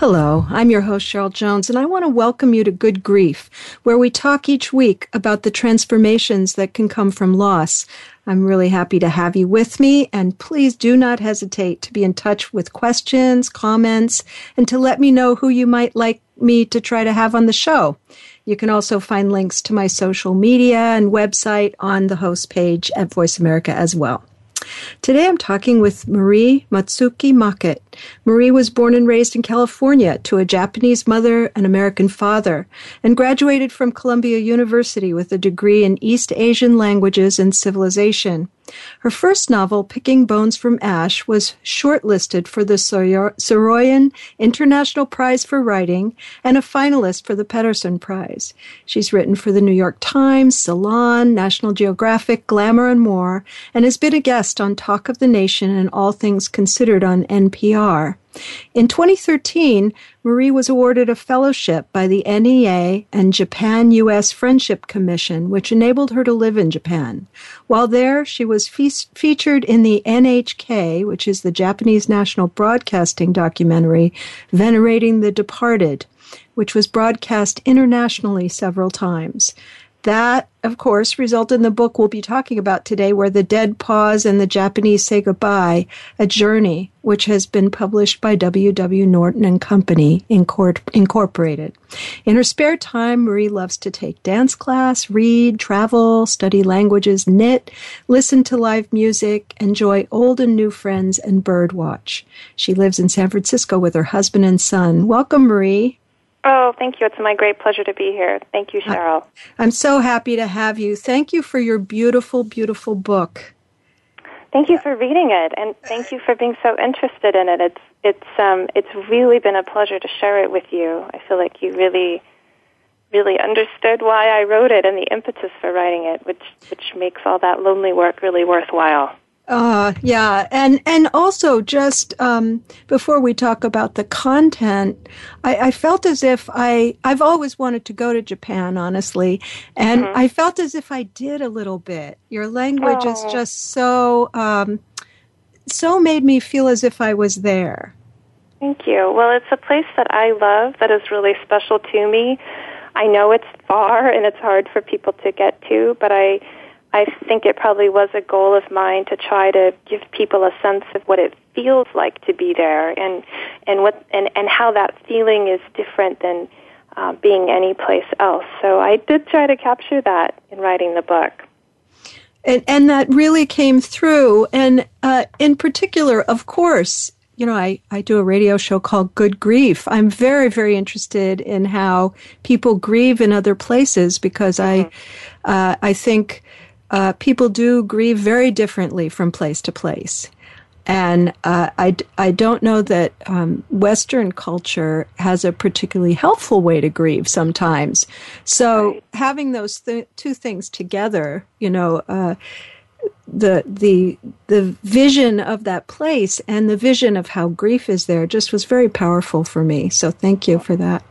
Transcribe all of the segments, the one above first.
Hello, I'm your host, Cheryl Jones, and I want to welcome you to Good Grief, where we talk each week about the transformations that can come from loss. I'm really happy to have you with me, and please do not hesitate to be in touch with questions, comments, and to let me know who you might like me to try to have on the show. You can also find links to my social media and website on the host page at Voice America as well. Today I'm talking with Marie Mutsuki Mockett. Marie was born and raised in California to a Japanese mother and American father and graduated from Columbia University with a degree in East Asian languages and civilization. Her first novel, Picking Bones from Ash, was shortlisted for the Saroyan International Prize for Writing and a finalist for the Paterson Prize. She's written for the New York Times, Salon, National Geographic, Glamour, and more, and has been a guest on Talk of the Nation and All Things Considered on NPR. In 2013, Marie was awarded a fellowship by the NEA and Japan U.S. Friendship Commission, which enabled her to live in Japan. While there, she was fe- featured in the NHK, which is the Japanese national broadcasting documentary, Venerating the Departed, which was broadcast internationally several times. That, of course, resulted in the book we'll be talking about today, Where the Dead Pause and the Japanese Say Goodbye, A Journey, which has been published by W. W. Norton and Company Incorporated. In her spare time, Marie loves to take dance class, read, travel, study languages, knit, listen to live music, enjoy old and new friends, and bird watch. She lives in San Francisco with her husband and son. Welcome, Marie. Oh, thank you. It's my great pleasure to be here. Thank you, Cheryl. I'm so happy to have you. Thank you for your beautiful, beautiful book. Thank you for reading it, and thank you for being so interested in it. It's it's um it's really been a pleasure to share it with you. I feel like you really really understood why I wrote it and the impetus for writing it, which which makes all that lonely work really worthwhile. Uh, yeah, and and also just um, before we talk about the content, I, I, felt as if I I've always wanted to go to Japan, honestly, and mm-hmm. I felt as if I did a little bit. Your language oh. is just so um, so made me feel as if I was there. Thank you. Well, it's a place that I love that is really special to me. I know it's far and it's hard for people to get to, but I I think it probably was a goal of mine to try to give people a sense of what it feels like to be there and and what and and how that feeling is different than uh, being any place else. So I did try to capture that in writing the book. And and that really came through. And uh, in particular, of course, you know, I, I do a radio show called Good Grief. I'm very, very interested in how people grieve in other places because mm-hmm. I, uh, I think uh, people do grieve very differently from place to place. And uh, I, I don't know that um, Western culture has a particularly helpful way to grieve sometimes. So right. having those th- two things together, you know, uh, the the the vision of that place and the vision of how grief is there just was very powerful for me. So thank you for that.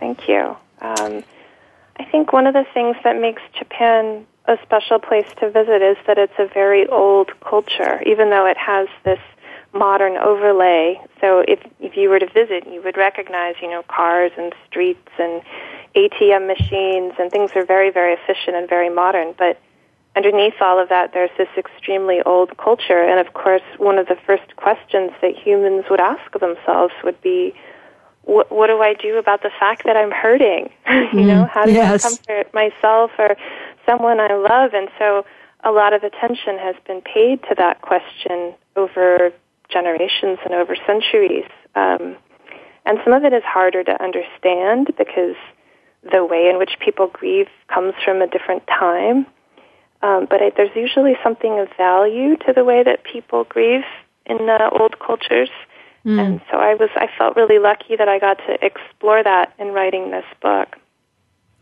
Thank you. Um, I think one of the things that makes Japan a special place to visit is that it's a very old culture, even though it has this modern overlay. So if if you were to visit, you would recognize, you know, cars and streets and ATM machines and things are very very efficient and very modern, but underneath all of that, there's this extremely old culture. And of course, one of the first questions that humans would ask themselves would be, what, what do I do about the fact that I'm hurting? you know, how do yes. I comfort myself or someone I love? And so a lot of attention has been paid to that question over generations and over centuries. Um, and some of it is harder to understand because the way in which people grieve comes from a different time. Um, but I, there's usually something of value to the way that people grieve in uh, old cultures. Mm. And so I was, I felt really lucky that I got to explore that in writing this book.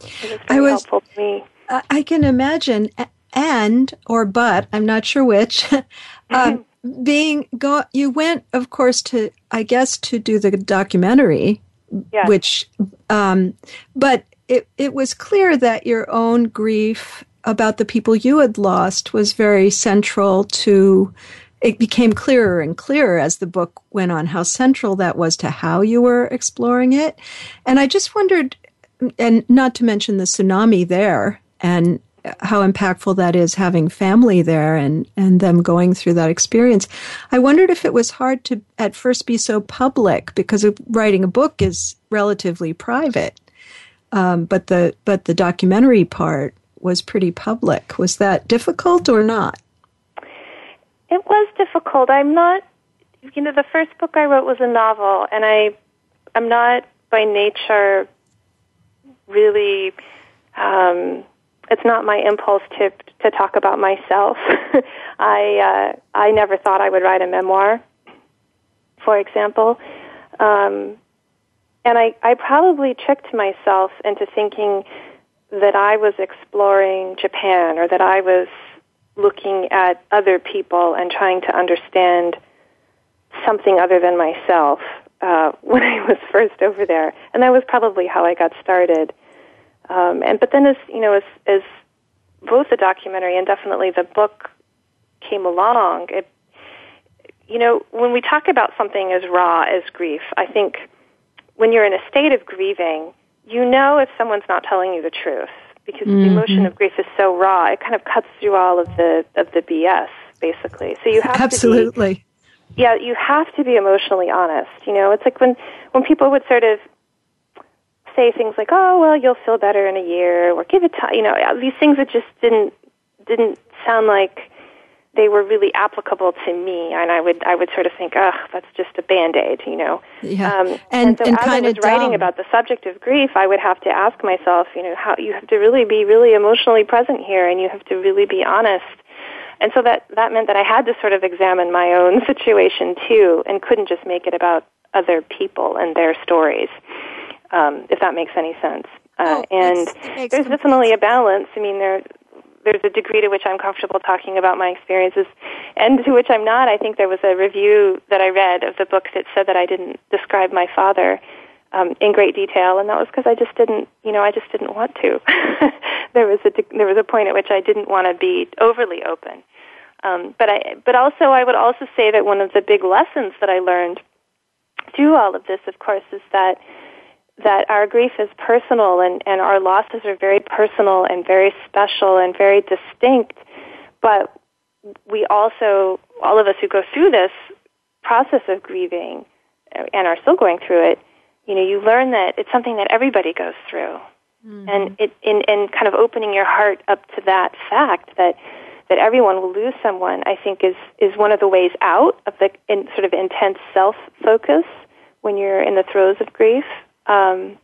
It was very was, helpful to me. I can imagine, and or but I'm not sure which. um, being go, you went, of course, to I guess to do the documentary, yes. which, um, but it it was clear that your own grief about the people you had lost was very central to it became clearer and clearer as the book went on how central that was to how you were exploring it. And I just wondered, and not to mention the tsunami there and how impactful that is having family there and, and them going through that experience. I wondered if it was hard to at first be so public because writing a book is relatively private. Um, but the but the documentary part was pretty public. Was that difficult or not? It was difficult. I'm not, you know, the first book I wrote was a novel, and I, I'm not by nature really. Um, it's not my impulse to to talk about myself. I uh, I never thought I would write a memoir, for example, um, and I I probably tricked myself into thinking that I was exploring Japan or that I was looking at other people and trying to understand something other than myself uh, when I was first over there, and that was probably how I got started. Um, and but then as you know, as as both the documentary and definitely the book came along, it you know when we talk about something as raw as grief, I think when you're in a state of grieving, you know if someone's not telling you the truth because mm-hmm. the emotion of grief is so raw. It kind of cuts through all of the of the BS, basically. So you have absolutely. To be, yeah, you have to be emotionally honest. You know, it's like when when people would sort of say things like, "Oh, well, you'll feel better in a year," or "Give it time." You know, these things that just didn't didn't sound like they were really applicable to me, and I would I would sort of think, "Ugh, that's just a band aid," you know. Yeah. Um, and, and so and as I was writing about the subject of grief, I would have to ask myself, you know, how you have to really be really emotionally present here, and you have to really be honest. And so that that meant that I had to sort of examine my own situation too, and couldn't just make it about other people and their stories um, if that makes any sense. Uh, oh, and there's definitely a balance. I mean, there there's a degree to which I'm comfortable talking about my experiences, and to which I'm not. I think there was a review that I read of the book that said that I didn't describe my father um, in great detail, and that was because I just didn't, you know, I just didn't want to. there was a there was a point at which I didn't want to be overly open. Um, but I, but also, I would also say that one of the big lessons that I learned through all of this, of course, is that that our grief is personal and, and our losses are very personal and very special and very distinct. But we also, all of us who go through this process of grieving and are still going through it, you know, you learn that it's something that everybody goes through. Mm-hmm. And it, in, in kind of opening your heart up to that fact that, that everyone will lose someone, I think is, is one of the ways out of the in, sort of intense self-focus when you're in the throes of grief. Um,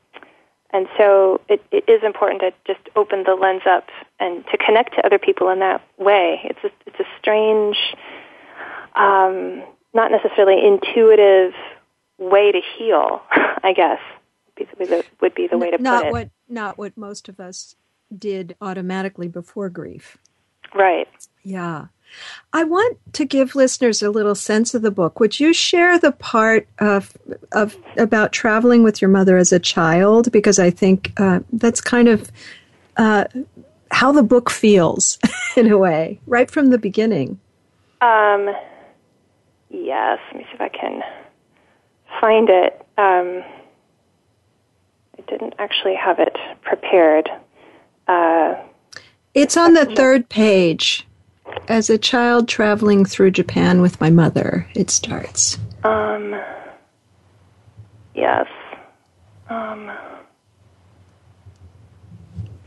and so it, it is important to just open the lens up and to connect to other people in that way. It's a, it's a strange, um, not necessarily intuitive way to heal, I guess, would be the, would be the way to not put it. What, not what most of us did automatically before grief. Right. Yeah. I want to give listeners a little sense of the book. Would you share the part of, of about traveling with your mother as a child? Because I think uh, that's kind of uh, how the book feels in a way, right from the beginning. Um, yes. Let me see if I can find it. Um, I didn't actually have it prepared. Uh, It's on the third page. As a child traveling through Japan with my mother, it starts. Um, yes. Um,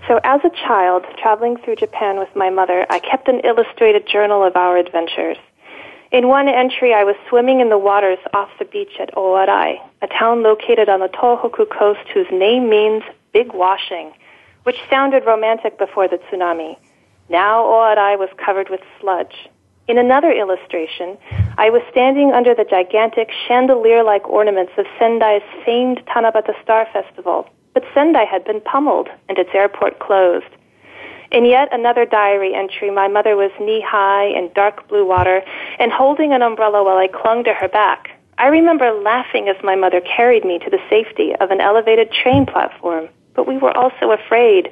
so, as a child traveling through Japan with my mother, I kept an illustrated journal of our adventures. In one entry, I was swimming in the waters off the beach at Oarai, a town located on the Tohoku coast whose name means big washing, which sounded romantic before the tsunami. Now Oarai was covered with sludge. In another illustration, I was standing under the gigantic chandelier-like ornaments of Sendai's famed Tanabata Star Festival, but Sendai had been pummeled and its airport closed. In yet another diary entry, my mother was knee high in dark blue water and holding an umbrella while I clung to her back. I remember laughing as my mother carried me to the safety of an elevated train platform, but we were also afraid.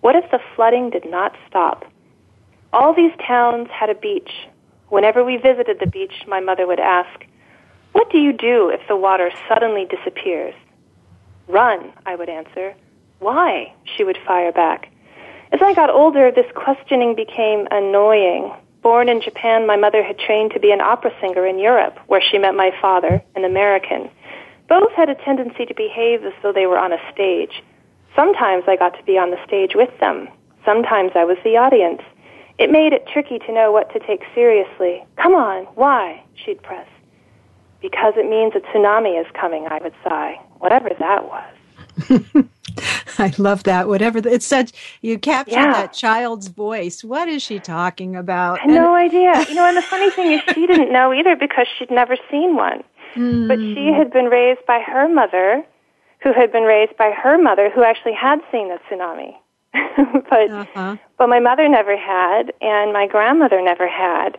What if the flooding did not stop? All these towns had a beach. Whenever we visited the beach, my mother would ask, What do you do if the water suddenly disappears? Run, I would answer. Why? She would fire back. As I got older, this questioning became annoying. Born in Japan, my mother had trained to be an opera singer in Europe, where she met my father, an American. Both had a tendency to behave as though they were on a stage. Sometimes I got to be on the stage with them. Sometimes I was the audience. It made it tricky to know what to take seriously. Come on, why? She'd press. Because it means a tsunami is coming, I would sigh, whatever that was. I love that. Whatever the, it's such, you captured yeah. that child's voice. What is she talking about? I had no idea. You know, and the funny thing is, she didn't know either because she'd never seen one. Mm. But she had been raised by her mother, who had been raised by her mother, who actually had seen the tsunami. but uh-huh. but my mother never had, and my grandmother never had.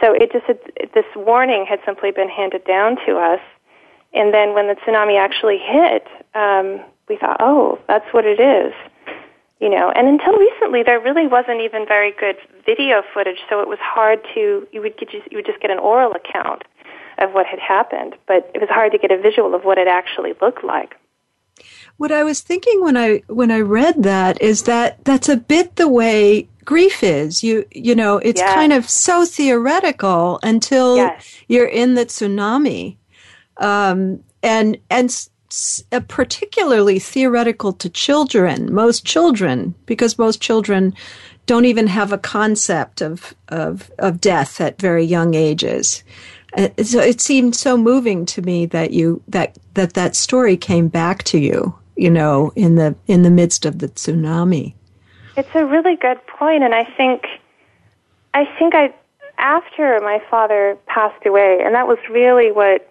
So it just had, this warning had simply been handed down to us. And then when the tsunami actually hit, um, we thought, oh, that's what it is. You know, and until recently, there really wasn't even very good video footage, so it was hard to. You would get you would just get an oral account of what had happened, but it was hard to get a visual of what it actually looked like. What I was thinking when I when I read that is that that's a bit the way grief is. You you know, it's yes. kind of so theoretical until yes. you're in the tsunami, um, and and uh, particularly theoretical to children. Most children, because most children don't even have a concept of of of death at very young ages. Uh, so it seemed so moving to me that you that that that story came back to you, you know, in the in the midst of the tsunami. It's a really good point, and I think I think I after my father passed away, and that was really what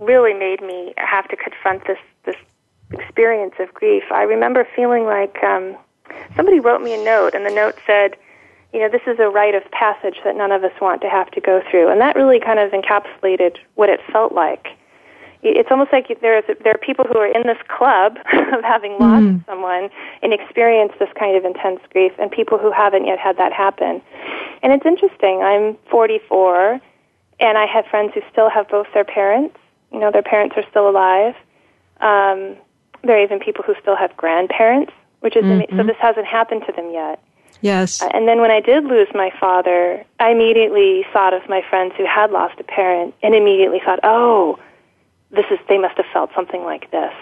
really made me have to confront this this experience of grief. I remember feeling like um, somebody wrote me a note, and the note said you know, this is a rite of passage that none of us want to have to go through. And that really kind of encapsulated what it felt like. It's almost like there, is, there are people who are in this club of having lost mm. someone and experienced this kind of intense grief, and people who haven't yet had that happen. And it's interesting. I'm 44, and I have friends who still have both their parents. You know, their parents are still alive. Um, there are even people who still have grandparents, which is mm-hmm. so this hasn't happened to them yet. Yes. Uh, and then when I did lose my father, I immediately thought of my friends who had lost a parent and immediately thought, "Oh, this is they must have felt something like this."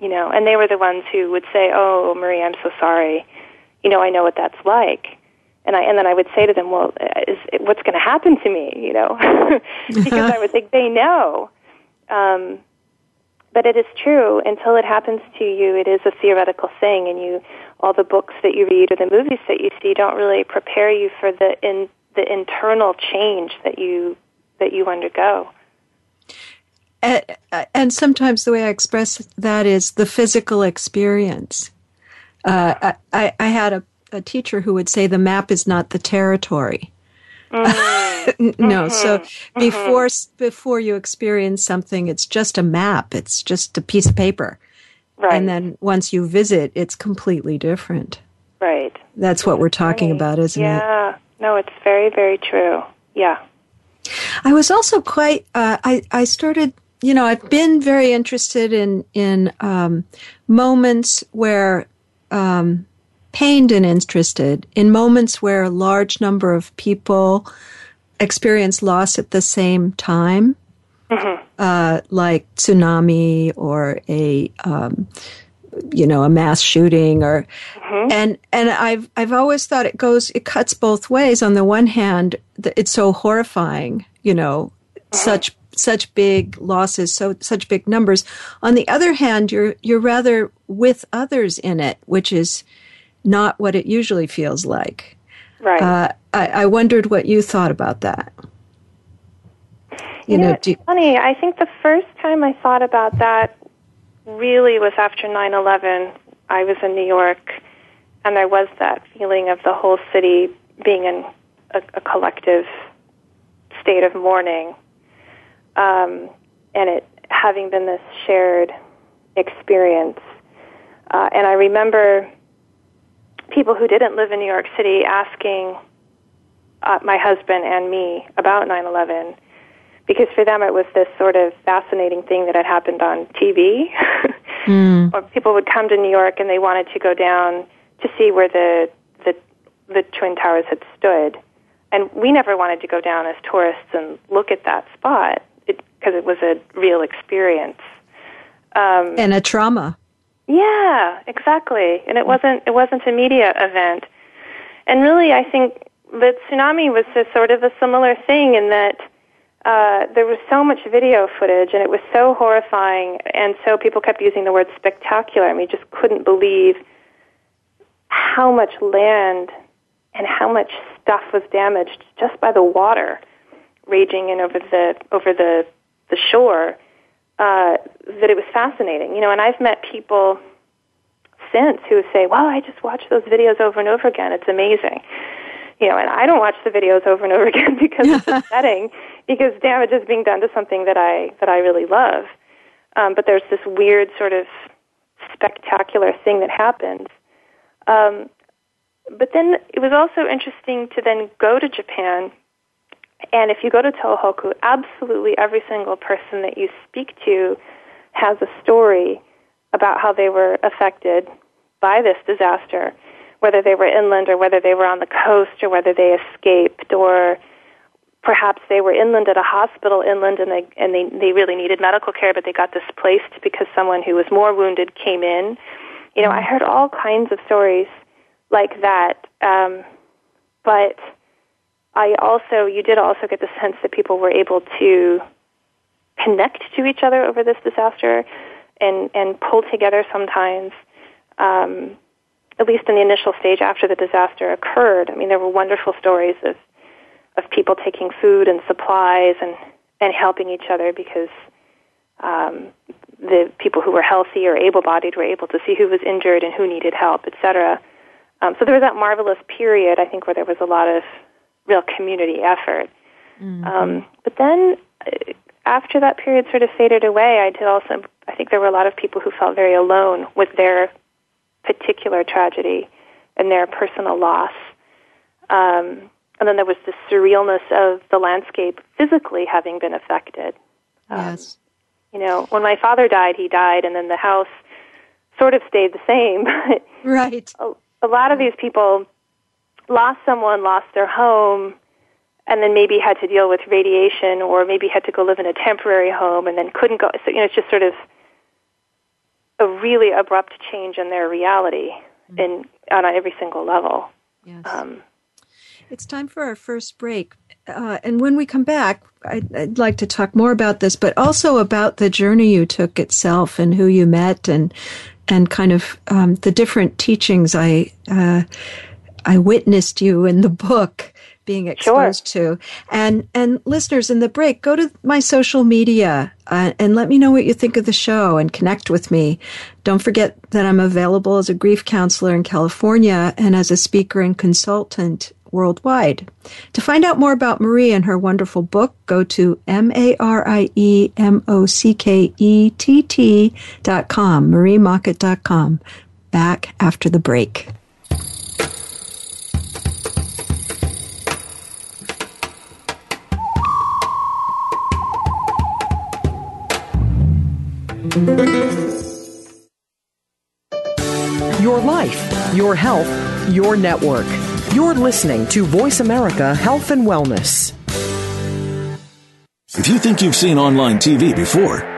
You know, and they were the ones who would say, "Oh, Marie, I'm so sorry. You know, I know what that's like." And I and then I would say to them, "Well, is what's going to happen to me?" You know, because I would think they know. Um, but it is true. Until it happens to you, it is a theoretical thing, and you all the books that you read or the movies that you see don't really prepare you for the in the internal change that you that you undergo. And, and sometimes the way I express that is the physical experience. Uh, I, I had a, a teacher who would say the map is not the territory. Mm-hmm. no, mm-hmm. so before mm-hmm. before you experience something, it's just a map. It's just a piece of paper. Right. And then once you visit, it's completely different. Right. That's what we're talking about, isn't yeah. it? Yeah. No, it's very, very true. Yeah. I was also quite. Uh, I I started. You know, I've been very interested in in um, moments where um, pained and interested in moments where a large number of people experience loss at the same time, mm-hmm. uh, like tsunami or a um, you know a mass shooting or mm-hmm. and and I've I've always thought it goes it cuts both ways. On the one hand, it's so horrifying, you know, mm-hmm. such such big losses, so such big numbers. On the other hand, you're you're rather with others in it, which is not what it usually feels like. Right. Uh, I, I, wondered what you thought about that. You, know, you, funny. I think the first time I thought about that really was after 9/11. I was in New York, and there was that feeling of the whole city being in a, a collective state of mourning, um, and it having been this shared experience. Uh, and I remember people who didn't live in New York City asking uh, my husband and me about 9/11 because for them it was this sort of fascinating thing that had happened on TV. mm. Or people would come to New York and they wanted to go down to see where the the the twin towers had stood. And we never wanted to go down as tourists and look at that spot because it, it, was a real experience. Um, and a trauma. Yeah, exactly. And it wasn't it wasn't a media event. And really, I think the tsunami was a sort of a similar thing in that uh, there was so much video footage, and it was so horrifying, and so people kept using the word spectacular. I mean, just couldn't believe how much land and how much stuff was damaged just by the water raging in over the over the the shore. Uh, that it was fascinating, you know. And I've met people since who say, "Well, I just watch those videos over and over again. It's amazing." You know, and I don't watch the videos over and over again because it's upsetting because damage is being done to something that I that I really love. Um, but there's this weird sort of spectacular thing that happens. Um, but then it was also interesting to then go to Japan, and if you go to Tohoku, absolutely every single person that you speak to has a story about how they were affected by this disaster, whether they were inland or whether they were on the coast or whether they escaped or perhaps they were inland at a hospital inland and they and they they really needed medical care but they got displaced because someone who was more wounded came in. You know i heard all kinds of stories like that um but i also you did also get the sense that people were able to connect to each other over this disaster and and pull together sometimes um at least in the initial stage after the disaster occurred i mean there were wonderful stories of of people taking food and supplies and and helping each other because um, the people who were healthy or able-bodied were able to see who was injured and who needed help, etc. Um, so there was that marvelous period, I think, where there was a lot of real community effort. Mm-hmm. Um, but then, uh, after that period sort of faded away, I did also. I think there were a lot of people who felt very alone with their particular tragedy and their personal loss. Um, and then there was the surrealness of the landscape physically having been affected. Um, yes. You know, when my father died, he died, and then the house sort of stayed the same. right. A, a lot of these people lost someone, lost their home, and then maybe had to deal with radiation, or maybe had to go live in a temporary home, and then couldn't go. So you know, it's just sort of a really abrupt change in their reality mm-hmm. in on every single level. Yes. Um, it's time for our first break. Uh, and when we come back, I'd, I'd, like to talk more about this, but also about the journey you took itself and who you met and and kind of um, the different teachings I uh, I witnessed you in the book being exposed sure. to. And and listeners, in the break, go to my social media uh, and let me know what you think of the show and connect with me. Don't forget that I'm available as a grief counselor in California and as a speaker and consultant worldwide. To find out more about Marie and her wonderful book, go to M-A-R-I-E-M-O-C-K-E-T-T dot com, mariemockett dot com. Back after the break. Your life Your health, your network. You're listening to Voice America Health and Wellness. If you think you've seen online TV before,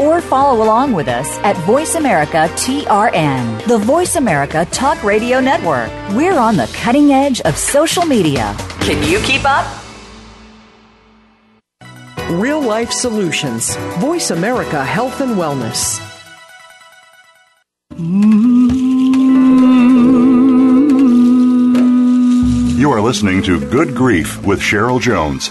or follow along with us at Voice America TRN, the Voice America Talk Radio Network. We're on the cutting edge of social media. Can you keep up? Real life solutions. Voice America Health and Wellness. You are listening to Good Grief with Cheryl Jones.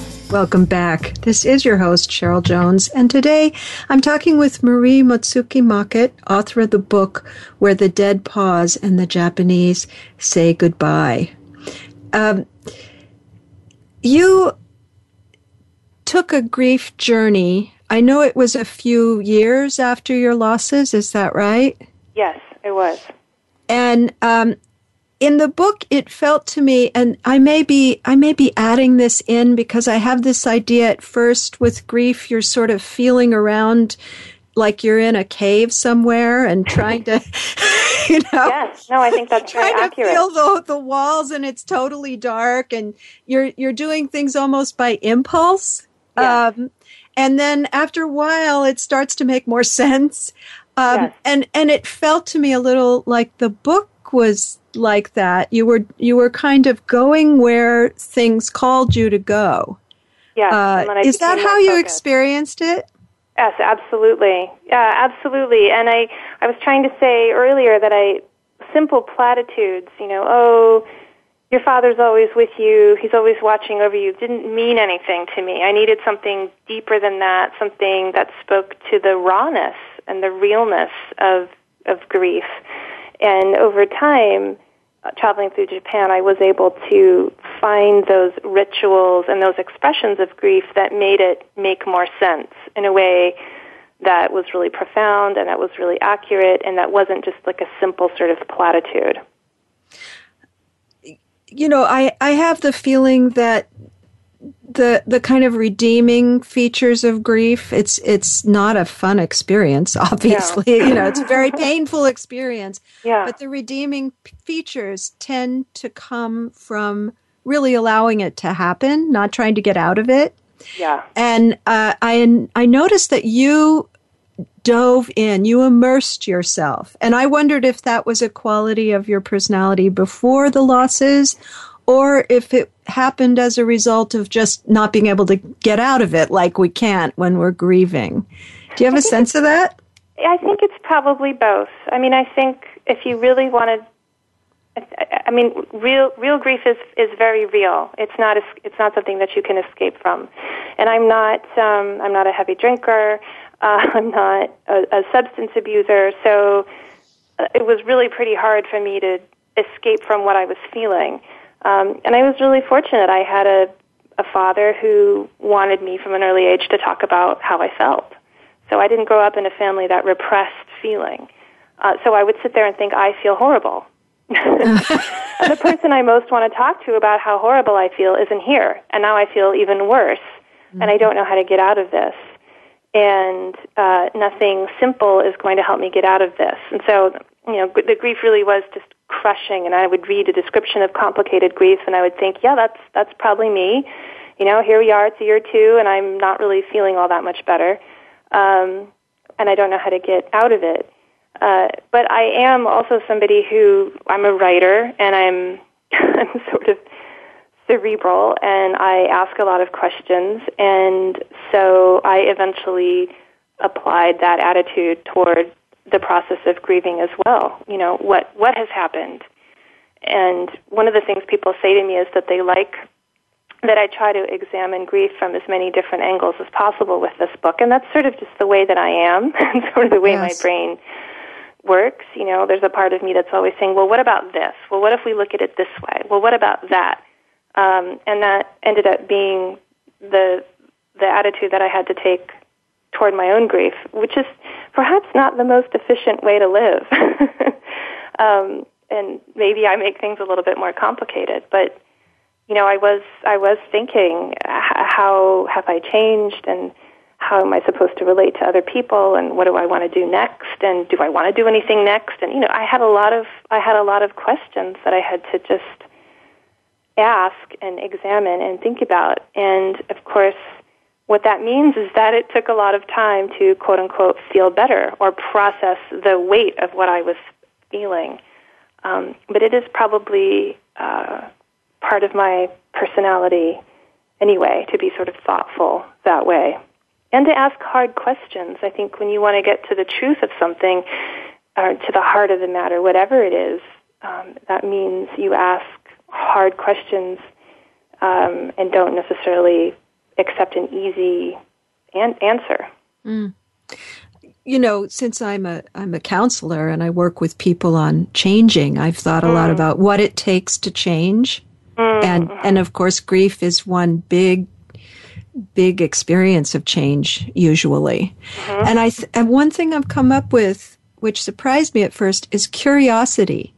Welcome back. This is your host, Cheryl Jones, and today I'm talking with Marie Mutsuki Mockett, author of the book Where the Dead Pause and the Japanese Say Goodbye. Um, you took a grief journey. I know it was a few years after your losses, is that right? Yes, it was. And um, in the book it felt to me and i may be i may be adding this in because i have this idea at first with grief you're sort of feeling around like you're in a cave somewhere and trying to you know? Yes. No i think that's trying very to accurate. feel the, the walls and it's totally dark and you're you're doing things almost by impulse. Yeah. um, and then after a while it starts to make more sense. Um, Yes. and and it felt to me a little like the book was like that you were you were kind of going where things called you to go Yeah, uh, and then I is that how you experienced it Yes, absolutely. Yeah, absolutely. And I, I was trying to say earlier that I, simple platitudes, you know, oh, your father's always with you, he's always watching over you, didn't mean anything to me. I needed something deeper than that, something that spoke to the rawness and the realness of, of grief. And over time, uh, traveling through Japan, I was able to find those rituals and those expressions of grief that made it make more sense in a way that was really profound and that was really accurate and that wasn't just like a simple sort of platitude. you know i i have the feeling that the the kind of redeeming features of grief it's it's not a fun experience obviously. You know it's a very painful experience. Yeah. but the redeeming features tend to come from really allowing it to happen not trying to get out of it. Yeah. and uh, I I noticed that you dove in, you immersed yourself, and I wondered if that was a quality of your personality before the losses, or if it happened as a result of just not being able to get out of it, like we can't when we're grieving. Do you have a sense of that? I think it's probably both. I mean, I think if you really wanted, I I mean, real real grief is is very real. It's not a, it's not something that you can escape from. And I'm not um, I'm not a heavy drinker. Uh, I'm not a, a substance abuser. So uh, it was really pretty hard for me to escape from what I was feeling. Um, and I was really fortunate. I had a a father who wanted me from an early age to talk about how I felt. So I didn't grow up in a family that repressed feeling. Uh, so I would sit there and think, I feel horrible. and the person I most want to talk to about how horrible I feel isn't here. And now I feel even worse. And I don't know how to get out of this. And uh, nothing simple is going to help me get out of this. And so, you know, the grief really was just crushing and I would read a description of complicated grief and I would think, yeah, that's that's probably me. You know, here we are, it's a year two and I'm not really feeling all that much better. Um, and I don't know how to get out of it. Uh, but I am also somebody who I'm a writer and I'm I'm sort of cerebral and I ask a lot of questions and so I eventually applied that attitude toward the process of grieving as well. You know, what what has happened? And one of the things people say to me is that they like that I try to examine grief from as many different angles as possible with this book, and that's sort of just the way that I am, and sort of the way yes. my brain works. You know, there's a part of me that's always saying, "Well, what about this? Well, what if we look at it this way? Well, what about that?" Um, and that ended up being the the attitude that I had to take toward my own grief, which is perhaps not the most efficient way to live. um, and maybe I make things a little bit more complicated, but you know, I was I was thinking, how have I changed, and how am I supposed to relate to other people, and what do I want to do next, and do I want to do anything next? And you know, I had a lot of I had a lot of questions that I had to just ask and examine and think about, and of course what that means is that it took a lot of time to quote unquote feel better or process the weight of what I was feeling. Um, but it is probably uh, part of my personality anyway to be sort of thoughtful that way and to ask hard questions. I think when you want to get to the truth of something or to the heart of the matter, whatever it is, um, that means you ask hard questions um, and don't necessarily accept an easy an- answer. Mm. You know, since I'm a I'm a counselor and I work with people on changing, I've thought a mm. lot about what it takes to change, mm. and and of course, grief is one big big experience of change usually. Mm-hmm. And I th- and one thing I've come up with, which surprised me at first, is curiosity.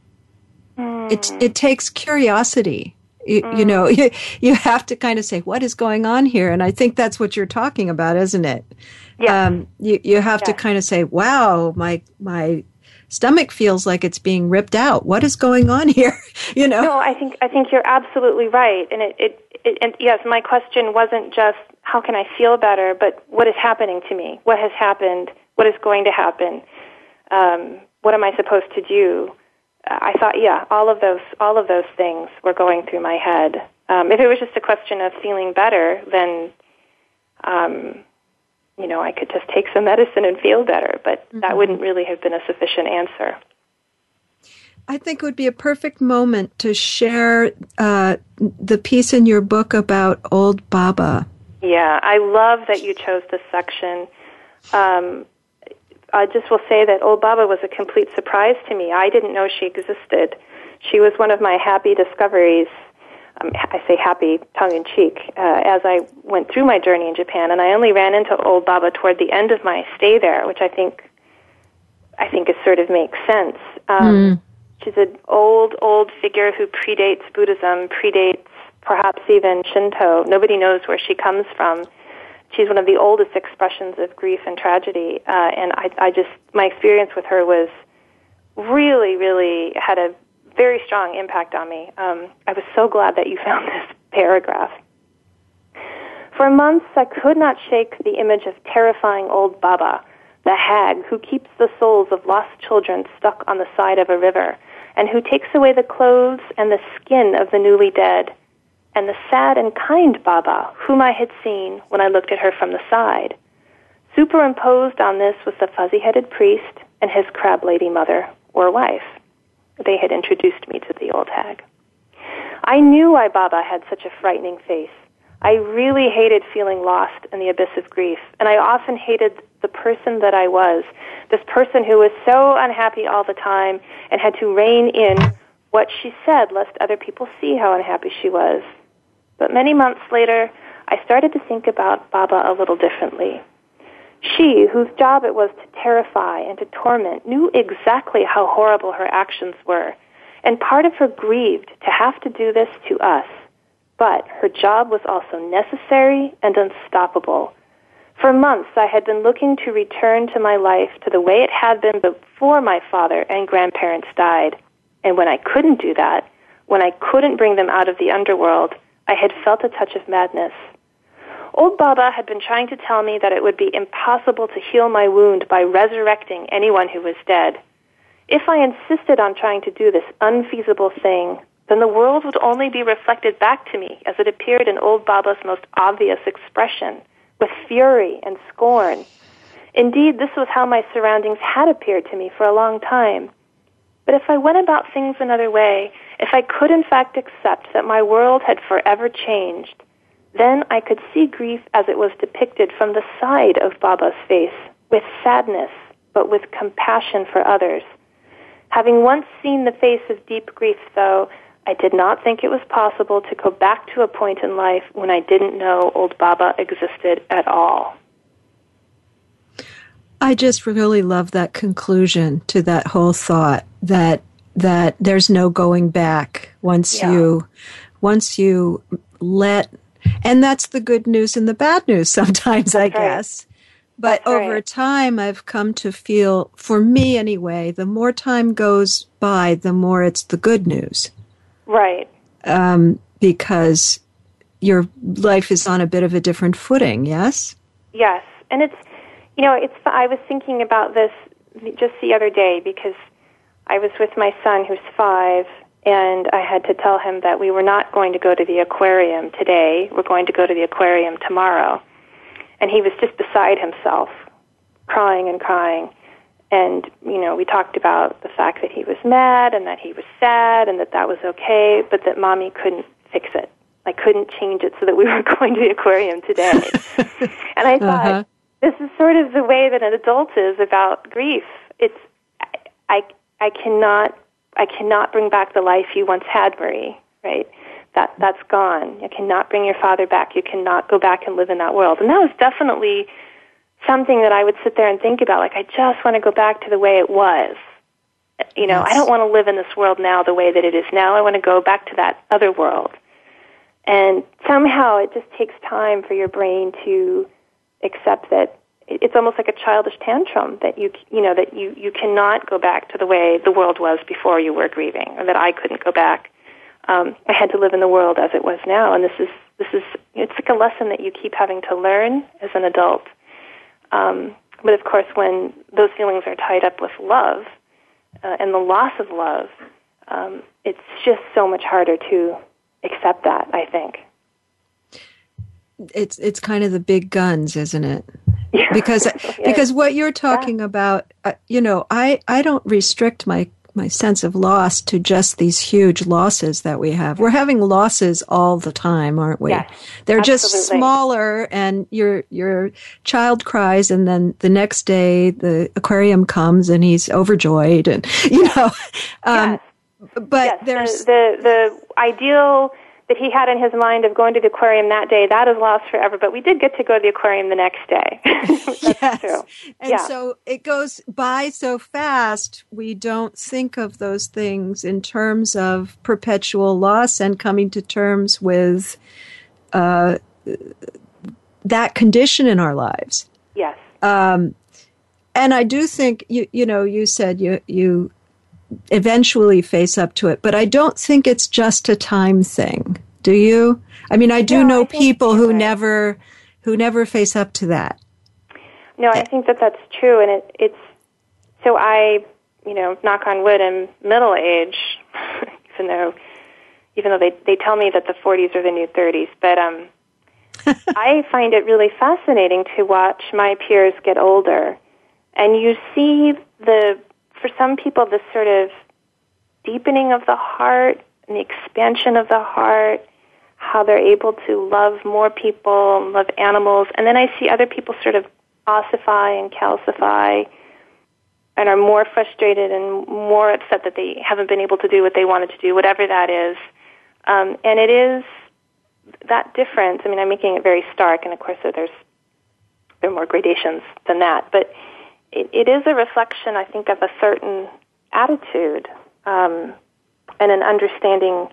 Mm. It it takes curiosity you, mm. you know, you, you have to kind of say, what is going on here? And I think that's what you're talking about, isn't it? Yeah. Um, you, you have yeah. to kind of say, wow, my, my stomach feels like it's being ripped out. What is going on here? you know? No, I think, I think you're absolutely right. And it, it, it and yes, my question wasn't just how can I feel better, but what is happening to me? What has happened? What is going to happen? Um, what am I supposed to do? I thought, yeah, all of those all of those things were going through my head. Um, if it was just a question of feeling better, then um, you know I could just take some medicine and feel better. But mm-hmm. that wouldn't really have been a sufficient answer. I think it would be a perfect moment to share uh, the piece in your book about Old Baba. Yeah, I love that you chose this section. Um, I just will say that Old Baba was a complete surprise to me. I didn't know she existed. She was one of my happy discoveries. Um, I say happy, tongue in cheek, uh, as I went through my journey in Japan, and I only ran into Old Baba toward the end of my stay there, which I think, I think is sort of makes sense. Um, mm. She's an old, old figure who predates Buddhism, predates perhaps even Shinto. Nobody knows where she comes from she's one of the oldest expressions of grief and tragedy. Uh, and I, I just, my experience with her was really, really had a very strong impact on me. Um, I was so glad that you found this paragraph. For months, I could not shake the image of terrifying old Baba, the hag who keeps the souls of lost children stuck on the side of a river, and who takes away the clothes and the skin of the newly dead and the sad and kind Baba, whom I had seen when I looked at her from the side. Superimposed on this was the fuzzy headed priest and his crab lady mother or wife. They had introduced me to the old hag. I knew why Baba had such a frightening face. I really hated feeling lost in the abyss of grief, and I often hated the person that I was, this person who was so unhappy all the time and had to rein in what she said lest other people see how unhappy she was. But many months later, I started to think about Baba a little differently. She, whose job it was to terrify and to torment, knew exactly how horrible her actions were, and part of her grieved to have to do this to us. But her job was also necessary and unstoppable. For months, I had been looking to return to my life to the way it had been before my father and grandparents died. And when I couldn't do that, when I couldn't bring them out of the underworld, I had felt a touch of madness. Old Baba had been trying to tell me that it would be impossible to heal my wound by resurrecting anyone who was dead. If I insisted on trying to do this unfeasible thing, then the world would only be reflected back to me as it appeared in old Baba's most obvious expression, with fury and scorn. Indeed, this was how my surroundings had appeared to me for a long time. But if I went about things another way, if I could in fact accept that my world had forever changed, then I could see grief as it was depicted from the side of Baba's face, with sadness, but with compassion for others. Having once seen the face of deep grief, though, I did not think it was possible to go back to a point in life when I didn't know old Baba existed at all. I just really love that conclusion to that whole thought that that there's no going back once yeah. you once you let and that's the good news and the bad news sometimes that's I right. guess. But that's over right. time I've come to feel for me anyway, the more time goes by, the more it's the good news. Right. Um, because your life is on a bit of a different footing, yes? Yes. And it's, you know, it's, I was thinking about this just the other day because I was with my son who's five and I had to tell him that we were not going to go to the aquarium today. We're going to go to the aquarium tomorrow. And he was just beside himself, crying and crying. And, you know, we talked about the fact that he was mad and that he was sad and that that was okay, but that mommy couldn't fix it. I couldn't change it so that we were going to the aquarium today. and I thought, uh-huh. this is sort of the way that an adult is about grief. It's, I, I cannot, I cannot bring back the life you once had, Marie, right? That, that's gone. You cannot bring your father back. You cannot go back and live in that world. And that was definitely something that I would sit there and think about. Like, I just want to go back to the way it was. You know, yes. I don't want to live in this world now the way that it is now. I want to go back to that other world. And somehow it just takes time for your brain to accept that it's almost like a childish tantrum that you you know that you you cannot go back to the way the world was before you were grieving, or that I couldn't go back. Um, I had to live in the world as it was now, and this is this is it's like a lesson that you keep having to learn as an adult. Um, but of course, when those feelings are tied up with love uh, and the loss of love, um, it's just so much harder to accept that. I think it's it's kind of the big guns, isn't it? Because because what you're talking yeah. about, uh, you know, I I don't restrict my my sense of loss to just these huge losses that we have. We're having losses all the time, aren't we? Yes, They're absolutely. just smaller and your your child cries and then the next day the aquarium comes and he's overjoyed and you know um, yes. but yes. there's the, the the ideal that he had in his mind of going to the aquarium that day, that is lost forever. But we did get to go to the aquarium the next day. That's yes. true. And yeah. so it goes by so fast, we don't think of those things in terms of perpetual loss and coming to terms with uh, that condition in our lives. Yes. Um, and I do think you you know you said you you eventually face up to it. But I don't think it's just a time thing. Do you? I mean, I do no, know I people who right. never who never face up to that. No, I think that that's true, and it, it's so I, you know, knock on wood, I'm middle age, even though even though they they tell me that the 40s are the new 30s, but um, I find it really fascinating to watch my peers get older, and you see the for some people, this sort of deepening of the heart and the expansion of the heart, how they're able to love more people, love animals, and then I see other people sort of ossify and calcify and are more frustrated and more upset that they haven't been able to do what they wanted to do, whatever that is. Um, and it is that difference. I mean, I'm making it very stark, and of course, there's there are more gradations than that, but it, it is a reflection, I think, of a certain attitude um, and an understanding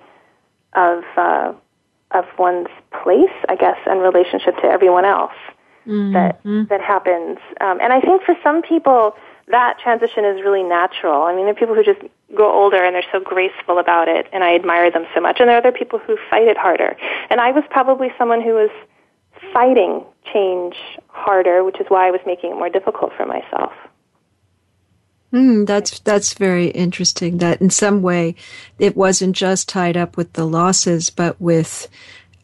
of uh, of one's place, I guess, and relationship to everyone else mm-hmm. that that happens. Um, and I think for some people, that transition is really natural. I mean, there are people who just grow older and they're so graceful about it, and I admire them so much. And there are other people who fight it harder. And I was probably someone who was fighting change harder, which is why I was making it more difficult for myself. Mm, that's that's very interesting. That in some way, it wasn't just tied up with the losses, but with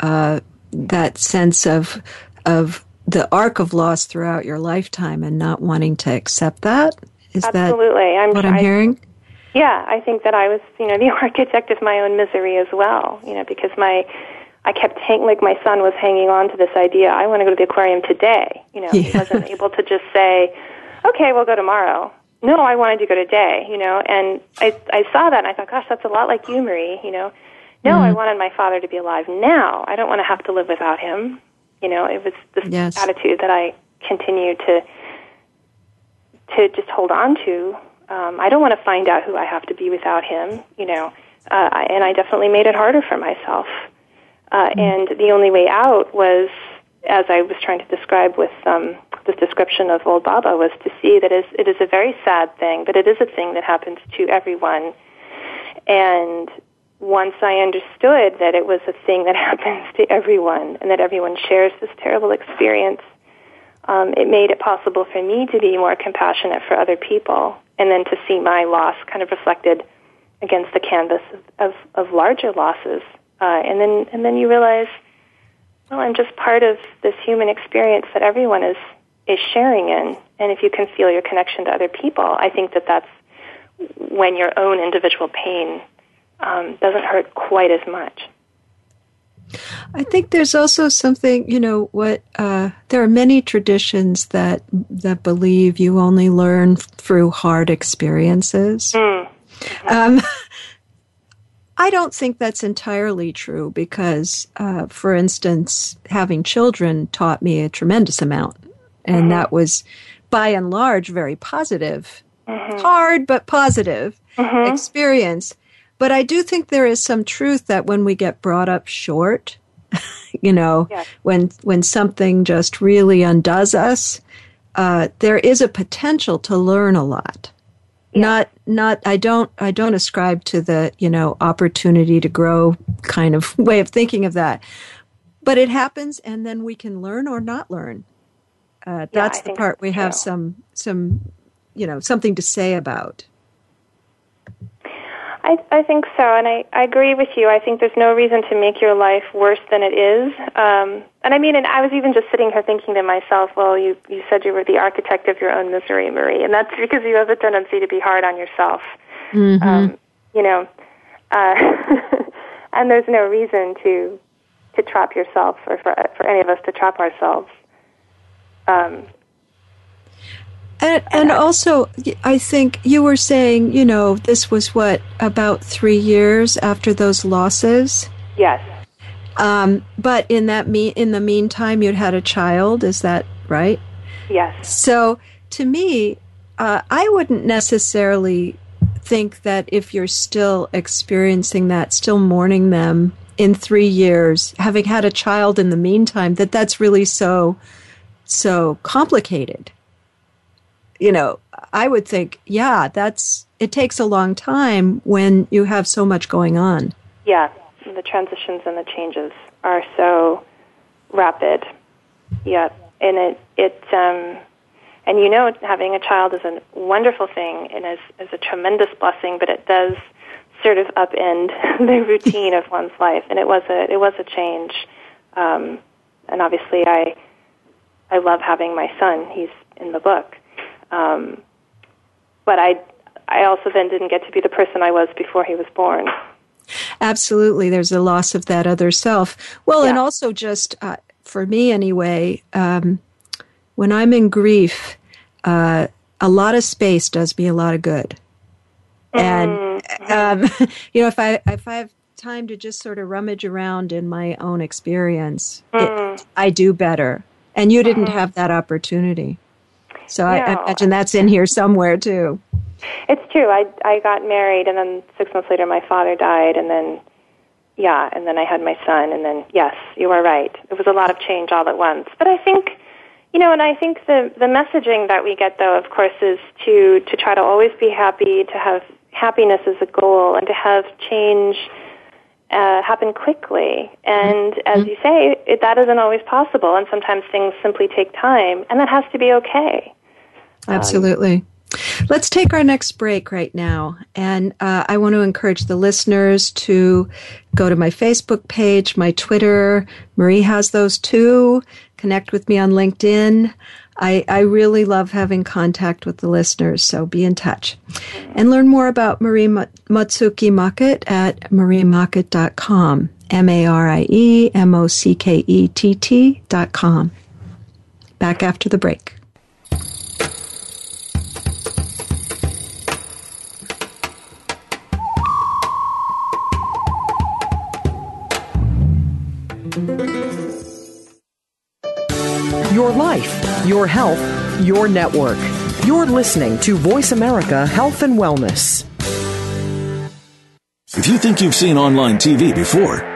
uh, that sense of of the arc of loss throughout your lifetime, and not wanting to accept that. Is Absolutely. that I'm, what I'm I, hearing? Yeah, I think that I was, you know, the architect of my own misery as well. You know, because my I kept hang like my son was hanging on to this idea. I want to go to the aquarium today. You know, yeah. he wasn't able to just say, "Okay, we'll go tomorrow." no, I wanted to go today, you know, and I I saw that and I thought, gosh, that's a lot like you, Marie, you know. No, mm-hmm. I wanted my father to be alive now. I don't want to have to live without him. You know, it was this yes. attitude that I continued to to just hold on to. Um, I don't want to find out who I have to be without him, you know. Uh, and I definitely made it harder for myself. Uh, mm-hmm. And the only way out was, as I was trying to describe with um, this description of old Baba was to see that it is a very sad thing, but it is a thing that happens to everyone. And once I understood that it was a thing that happens to everyone and that everyone shares this terrible experience, um, it made it possible for me to be more compassionate for other people and then to see my loss kind of reflected against the canvas of, of, of larger losses. Uh, and then and then you realize, well, I'm just part of this human experience that everyone is is sharing in. And if you can feel your connection to other people, I think that that's when your own individual pain um, doesn't hurt quite as much. I think there's also something, you know, what uh, there are many traditions that that believe you only learn through hard experiences. Mm. Um, I don't think that's entirely true because, uh, for instance, having children taught me a tremendous amount and mm-hmm. that was by and large very positive. Mm-hmm. Hard but positive mm-hmm. experience. But I do think there is some truth that when we get brought up short, you know, yes. when when something just really undoes us, uh, there is a potential to learn a lot. Not not I don't I don't ascribe to the you know opportunity to grow kind of way of thinking of that, but it happens, and then we can learn or not learn. Uh, that's yeah, the part we have some some you know something to say about. I, I think so, and I, I agree with you. I think there's no reason to make your life worse than it is. Um, and I mean, and I was even just sitting here thinking to myself, well, you, you said you were the architect of your own misery, Marie, and that's because you have a tendency to be hard on yourself. Mm-hmm. Um, you know, uh, and there's no reason to to trap yourself or for for any of us to trap ourselves. Um, and, and also, I think you were saying, you know, this was what about three years after those losses. Yes. Um, but in that me in the meantime, you'd had a child. Is that right? Yes. So to me, uh, I wouldn't necessarily think that if you're still experiencing that, still mourning them in three years, having had a child in the meantime, that that's really so so complicated. You know, I would think, yeah, that's it takes a long time when you have so much going on. Yeah, the transitions and the changes are so rapid. Yeah, and it it um, and you know, having a child is a wonderful thing and is is a tremendous blessing, but it does sort of upend the routine of one's life, and it was a it was a change. Um, and obviously, I I love having my son. He's in the book. Um, but I, I also then didn't get to be the person I was before he was born. Absolutely. There's a loss of that other self. Well, yeah. and also just uh, for me anyway, um, when I'm in grief, uh, a lot of space does me a lot of good. And mm-hmm. um, you know, if I if I have time to just sort of rummage around in my own experience, mm. it, I do better. And you didn't uh-huh. have that opportunity. So no. I, I imagine that's in here somewhere too. It's true. I I got married, and then six months later, my father died, and then yeah, and then I had my son, and then yes, you are right. It was a lot of change all at once. But I think, You know, and I think the the messaging that we get, though, of course, is to to try to always be happy, to have happiness as a goal, and to have change uh, happen quickly. And Mm-hmm. as you say, it, that isn't always possible, and sometimes things simply take time, and that has to be okay. Absolutely. Let's take our next break right now. And uh, I want to encourage the listeners to go to my Facebook page, my Twitter. Marie has those too. Connect with me on LinkedIn. I, I really love having contact with the listeners, so be in touch. And learn more about Marie Mutsuki Mockett at mariemockett.com. M A R I E M O C K E T T dot com. Back after the break. Your health, your network. You're listening to Voice America Health and Wellness. If you think you've seen online TV before,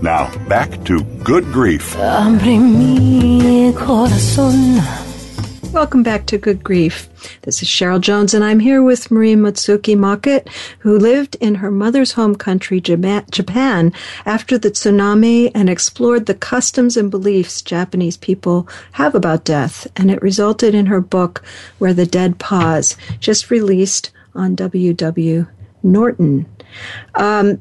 Now, back to Good Grief. Welcome back to Good Grief. This is Cheryl Jones, and I'm here with Marie Mutsuki Mockett, who lived in her mother's home country, Japan, after the tsunami and explored the customs and beliefs Japanese people have about death. And it resulted in her book, Where the Dead Pause, just released on W.W. Norton. Um,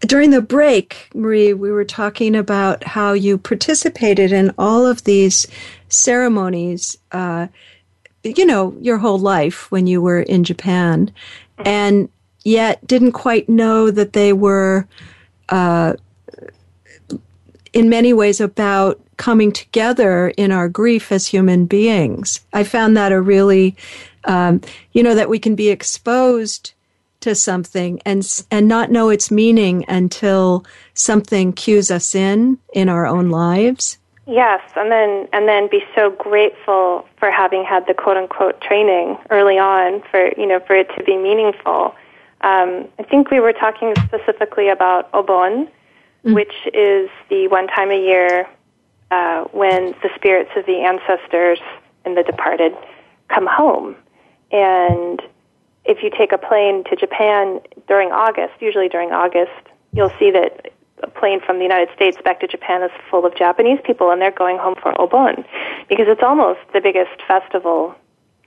during the break, Marie, we were talking about how you participated in all of these ceremonies, uh, you know, your whole life when you were in Japan, and yet didn't quite know that they were, uh, in many ways, about coming together in our grief as human beings. I found that a really, um, you know, that we can be exposed to something and and not know its meaning until something cues us in in our own lives. Yes, and then and then be so grateful for having had the quote unquote training early on for you know for it to be meaningful. Um, I think we were talking specifically about Obon, mm. which is the one time a year uh, when the spirits of the ancestors and the departed come home, and if you take a plane to Japan during August, usually during August, you'll see that a plane from the United States back to Japan is full of Japanese people, and they're going home for Obon because it's almost the biggest festival.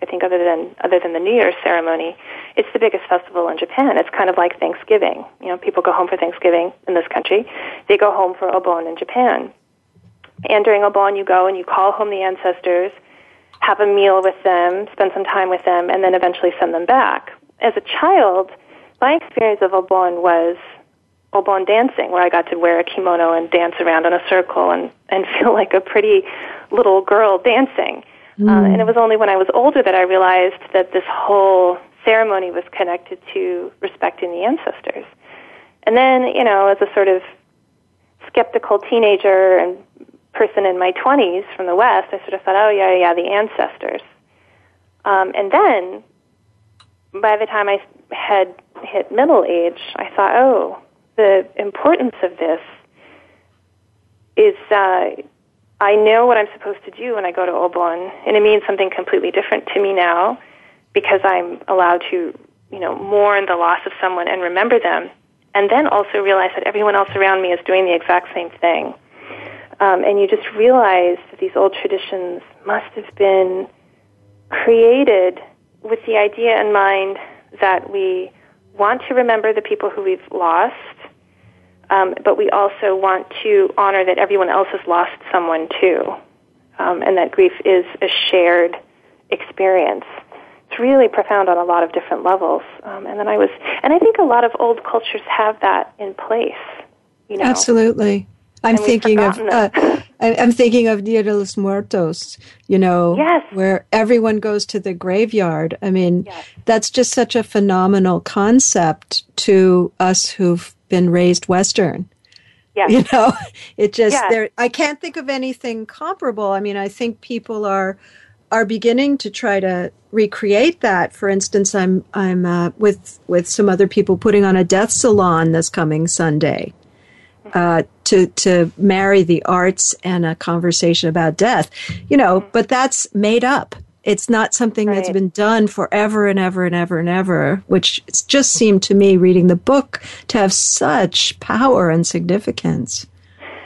I think other than other than the New Year's ceremony, it's the biggest festival in Japan. It's kind of like Thanksgiving. You know, people go home for Thanksgiving in this country. They go home for Obon in Japan. And during Obon, you go and you call home the ancestors have a meal with them, spend some time with them, and then eventually send them back. As a child, my experience of Obon was Obon dancing, where I got to wear a kimono and dance around in a circle and, and feel like a pretty little girl dancing. Mm. Uh, and it was only when I was older that I realized that this whole ceremony was connected to respecting the ancestors. And then, you know, as a sort of skeptical teenager and person in my 20s from the West, I sort of thought, oh, yeah, yeah, the ancestors. Um, and then, by the time I had hit middle age, I thought, oh, the importance of this is uh, I know what I'm supposed to do when I go to Obon, and it means something completely different to me now because I'm allowed to, you know, mourn the loss of someone and remember them, and then also realize that everyone else around me is doing the exact same thing. Um, and you just realize that these old traditions must have been created with the idea in mind that we want to remember the people who we've lost, um, but we also want to honor that everyone else has lost someone too, um, and that grief is a shared experience. It's really profound on a lot of different levels. Um, and then I was, and I think a lot of old cultures have that in place. You know, absolutely. I'm thinking of uh, I'm thinking of Dia de los Muertos, you know, yes. where everyone goes to the graveyard. I mean, yes. that's just such a phenomenal concept to us who've been raised Western. Yes. You know, it just Yes. there. I can't think of anything comparable. I mean, I think people are are beginning to try to recreate that. For instance, I'm I'm uh, with with some other people putting on a death salon this coming Sunday uh, to to marry the arts and a conversation about death. You know, mm-hmm. but that's made up. It's not something that's been done forever and ever and ever and ever, which it's just seemed to me reading the book to have such power and significance.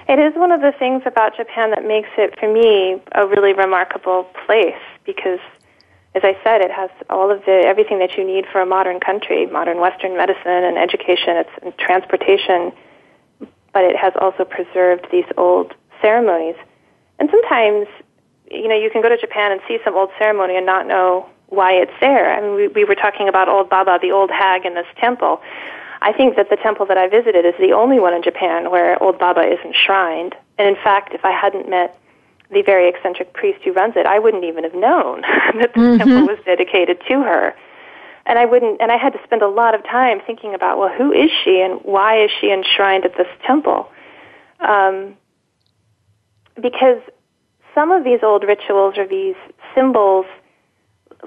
It is one of the things about Japan that makes it, for me, a really remarkable place because, as I said, it has all of the everything that you need for a modern country, modern Western medicine and education, it's and transportation, but it has also preserved these old ceremonies. And sometimes, you know, you can go to Japan and see some old ceremony and not know why it's there. I mean, we, we were talking about old Baba, the old hag in this temple. I think that the temple that I visited is the only one in Japan where old Baba is enshrined. And in fact, if I hadn't met the very eccentric priest who runs it, I wouldn't even have known that this mm-hmm. temple was dedicated to her. And I wouldn't, and I had to spend a lot of time thinking about, well, who is she and why is she enshrined at this temple? Um, because some of these old rituals or these symbols,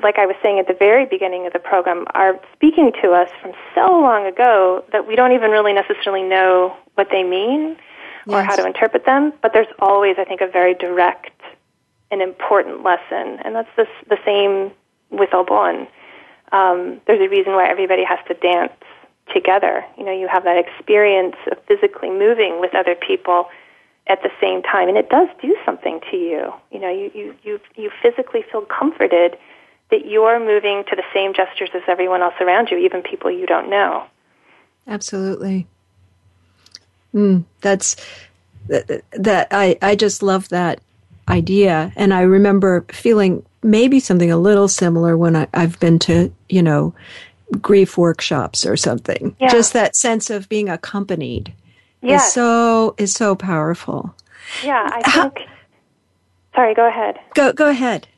like I was saying at the very beginning of the program, are speaking to us from so long ago that we don't even really necessarily know what they mean or how to interpret them. But there's always, I think, a very direct and important lesson, and that's the, the same with Obon. Um, there's a reason why everybody has to dance together. You know, you have that experience of physically moving with other people at the same time, and it does do something to you. You know, you you you, you physically feel comforted that you're moving to the same gestures as everyone else around you, even people you don't know. Absolutely. Mm, that's that, that I I just love that idea, and I remember feeling maybe something a little similar when I, I've been to you know grief workshops or something. Yeah. Just that sense of being accompanied Yes. is so is so powerful. Yeah, I think. Sorry, go ahead. Go go ahead.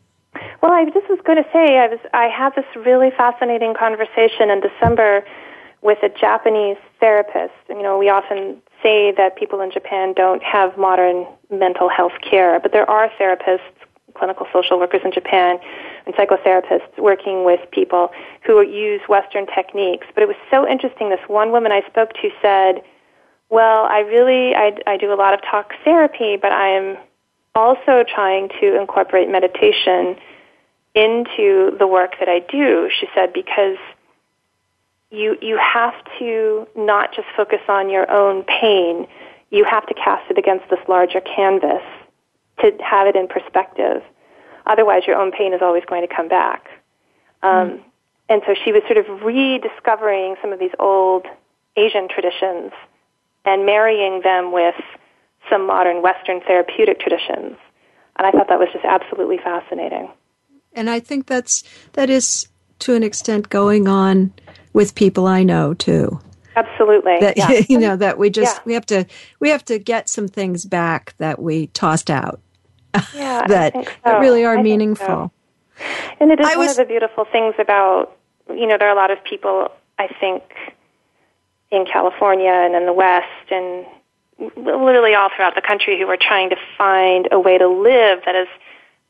Well, I just was going to say I was I had this really fascinating conversation in December with a Japanese therapist. You know, we often say that people in Japan don't have modern mental health care, but there are therapists, clinical social workers in Japan, and psychotherapists working with people who use Western techniques. But it was so interesting. This one woman I spoke to said, "Well, I really I, I do a lot of talk therapy, but I am also trying to incorporate meditation into the work that I do, she said, because you you have to not just focus on your own pain, you have to cast it against this larger canvas to have it in perspective. Otherwise, your own pain is always going to come back. Um, And so she was sort of rediscovering some of these old Asian traditions and marrying them with some modern Western therapeutic traditions. And I thought that was just absolutely fascinating. And I think that's that is to an extent going on with people I know too. Absolutely. That yeah. you know that we just Yeah. we have to we have to get some things back that we tossed out Yeah, that, think that really are I meaningful. so. And it is I one was- of the beautiful things about, you know, there are a lot of people, I think, in California and in the West and literally all throughout the country who are trying to find a way to live that is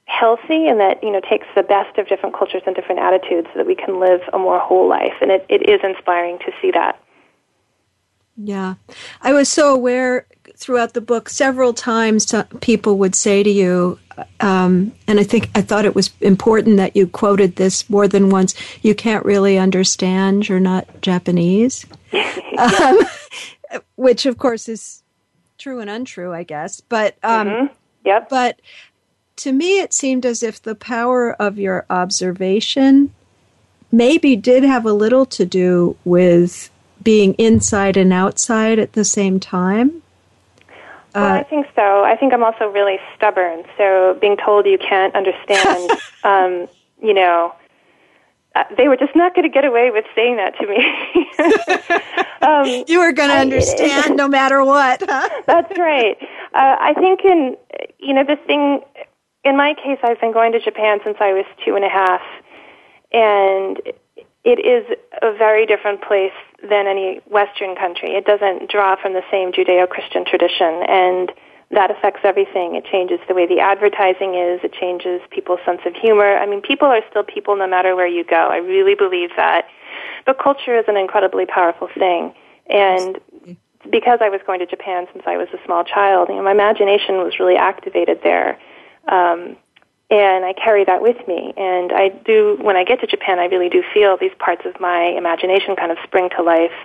healthy and that you know takes the best of different cultures and different attitudes so that we can live a more whole life and it, it is inspiring to see that yeah i was so aware throughout the book several times people would say to you um, and i think i thought it was important that you quoted this more than once you can't really understand you're not japanese um, which of course is true and untrue i guess but um, mm-hmm. yep. but to me, it seemed as if the power of your observation maybe did have a little to do with being inside and outside at the same time. Well, uh, I think so. I think I'm also really stubborn. So being told you can't understand, um, you know, uh, they were just not going to get away with saying that to me. um, you were going to understand no matter what. Huh? That's right. Uh, I think in you know the thing in my case, I've been going to Japan since I was two and a half, and it is a very different place than any Western country. It doesn't draw from the same Judeo Christian tradition, and that affects everything. It changes the way the advertising is, it changes people's sense of humor. I mean, people are still people no matter where you go. I really believe that. But culture is an incredibly powerful thing. And because I was going to Japan since I was a small child, you know, my imagination was really activated there. Um, and I carry that with me. And I do, when I get to Japan, I really do feel these parts of my imagination kind of spring to life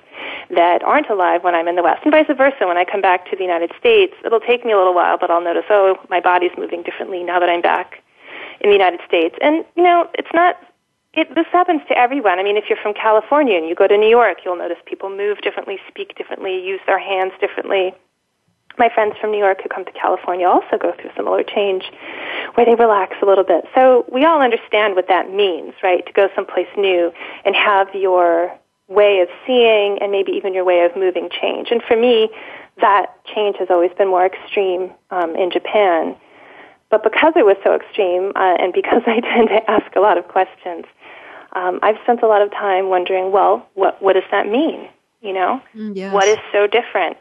that aren't alive when I'm in the West, and vice versa. When I come back to the United States, it'll take me a little while, but I'll notice, oh, my body's moving differently now that I'm back in the United States. And, you know, it's not, it, this happens to everyone. I mean, if you're from California and you go to New York, you'll notice people move differently, speak differently, use their hands differently my friends from New York who come to California also go through similar change where they relax a little bit. So we all understand what that means, right? To go someplace new and have your way of seeing and maybe even your way of moving change. And for me, that change has always been more extreme um, in Japan. But because it was so extreme uh, and because I tend to ask a lot of questions, um, I've spent a lot of time wondering, well, what, what does that mean? You know? Mm, yes. What is so different?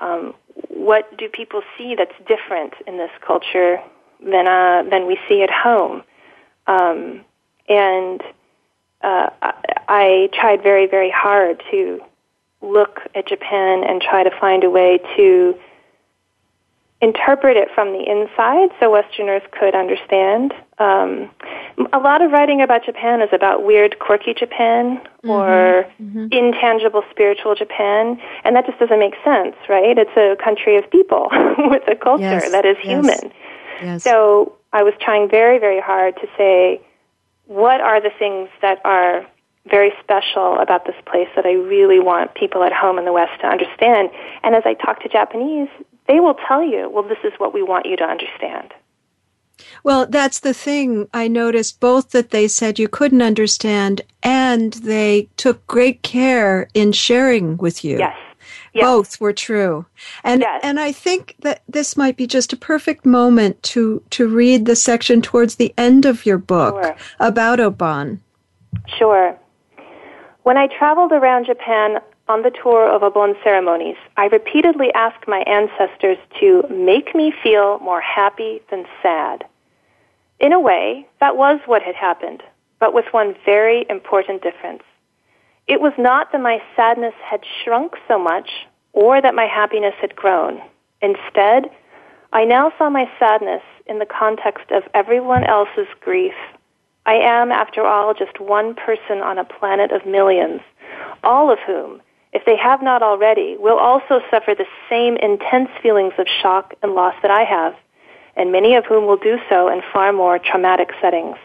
Um, what do people see that's different in this culture than uh, than we see at home? Um, and uh, I tried very very hard to look at Japan and try to find a way to interpret it from the inside so Westerners could understand. Um, a lot of writing about Japan is about weird, quirky Japan mm-hmm. or mm-hmm. intangible spiritual Japan, and that just doesn't make sense, right? It's a country of people with a culture yes. that is human. Yes. So I was trying very, very hard to say, what are the things that are very special about this place that I really want people at home in the West to understand. And as I talk to Japanese, they will tell you, well, this is what we want you to understand. Well, that's the thing. I noticed both that they said you couldn't understand and they took great care in sharing with you. Yes. Yes. Both were true. And yes. and I think that this might be just a perfect moment to to read the section towards the end of your book sure. about Obon. Sure. When I traveled around Japan, on the tour of Obon ceremonies, I repeatedly asked my ancestors to make me feel more happy than sad. In a way, that was what had happened, but with one very important difference. It was not that my sadness had shrunk so much or that my happiness had grown. Instead, I now saw my sadness in the context of everyone else's grief. I am, after all, just one person on a planet of millions, all of whom if they have not already, will also suffer the same intense feelings of shock and loss that I have, and many of whom will do so in far more traumatic settings.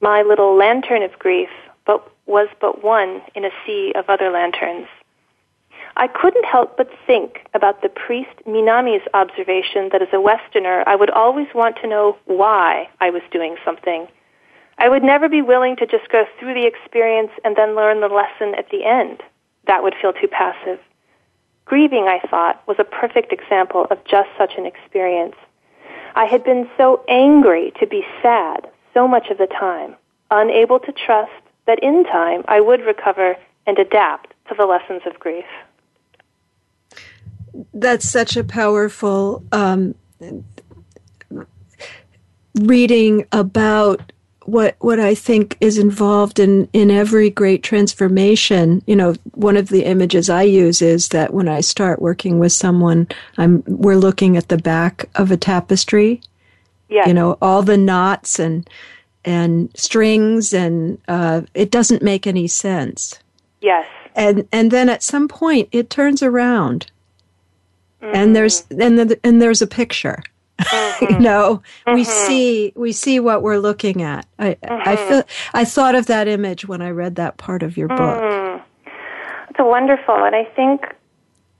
My little lantern of grief but was but one in a sea of other lanterns. I couldn't help but think about the priest Minami's observation that as a Westerner, I would always want to know why I was doing something. I would never be willing to just go through the experience and then learn the lesson at the end that would feel too passive. Grieving, I thought, was a perfect example of just such an experience. I had been so angry to be sad so much of the time, unable to trust that in time I would recover and adapt to the lessons of grief. That's such a powerful um, reading about what what I think is involved in in every great transformation. You know, one of the images I use is that when I start working with someone, I'm we're looking at the back of a tapestry. Yes. You know, all the knots and and strings, and uh, it doesn't make any sense. Yes. And and then at some point, it turns around, and there's and the, and there's a picture. Mm-hmm. you know, we mm-hmm. see we see what we're looking at. I I mm-hmm. feel I thought of that image when I read that part of your book. It's wonderful, and I think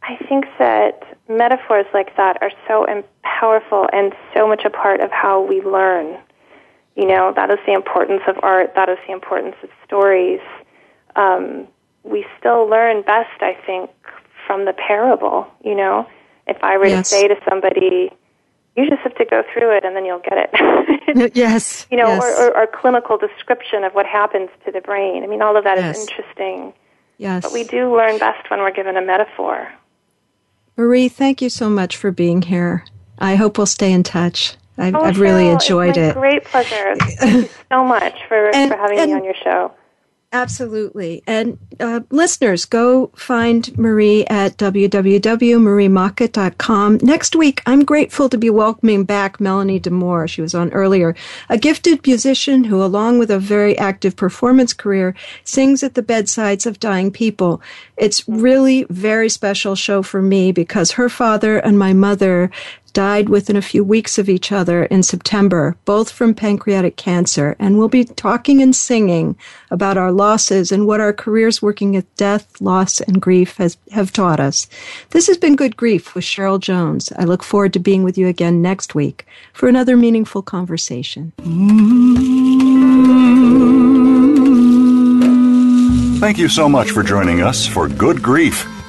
I think that metaphors like that are so powerful and so much a part of how we learn. You know, that is the importance of art. That is the importance of stories. Um, we still learn best, I think, from the parable. You know, if I were Yes. to say to somebody, "You just have to go through it, and then you'll get it." yes, you know, yes. or, or, or clinical description of what happens to the brain. I mean, all of that is Yes. interesting. yes. But we do learn best when we're given a metaphor. Marie, thank you so much for being here. I hope we'll stay in touch. I've, Oh, I've really enjoyed it's it. Great pleasure. Thank you so much for, And- for having and- me on your show. Absolutely. And uh, listeners, go find Marie at www.mariemockett.com. Next week, I'm grateful to be welcoming back Melanie DeMore. She was on earlier, a gifted musician who, along with a very active performance career, sings at the bedsides of dying people. It's really very special show for me because her father and my mother died within a few weeks of each other in September, both from pancreatic cancer. And we'll be talking and singing about our losses and what our careers working with death, loss, and grief has, have taught us. This has been Good Grief with Cheryl Jones. I look forward to being with you again next week for another meaningful conversation. Thank you so much for joining us for Good Grief.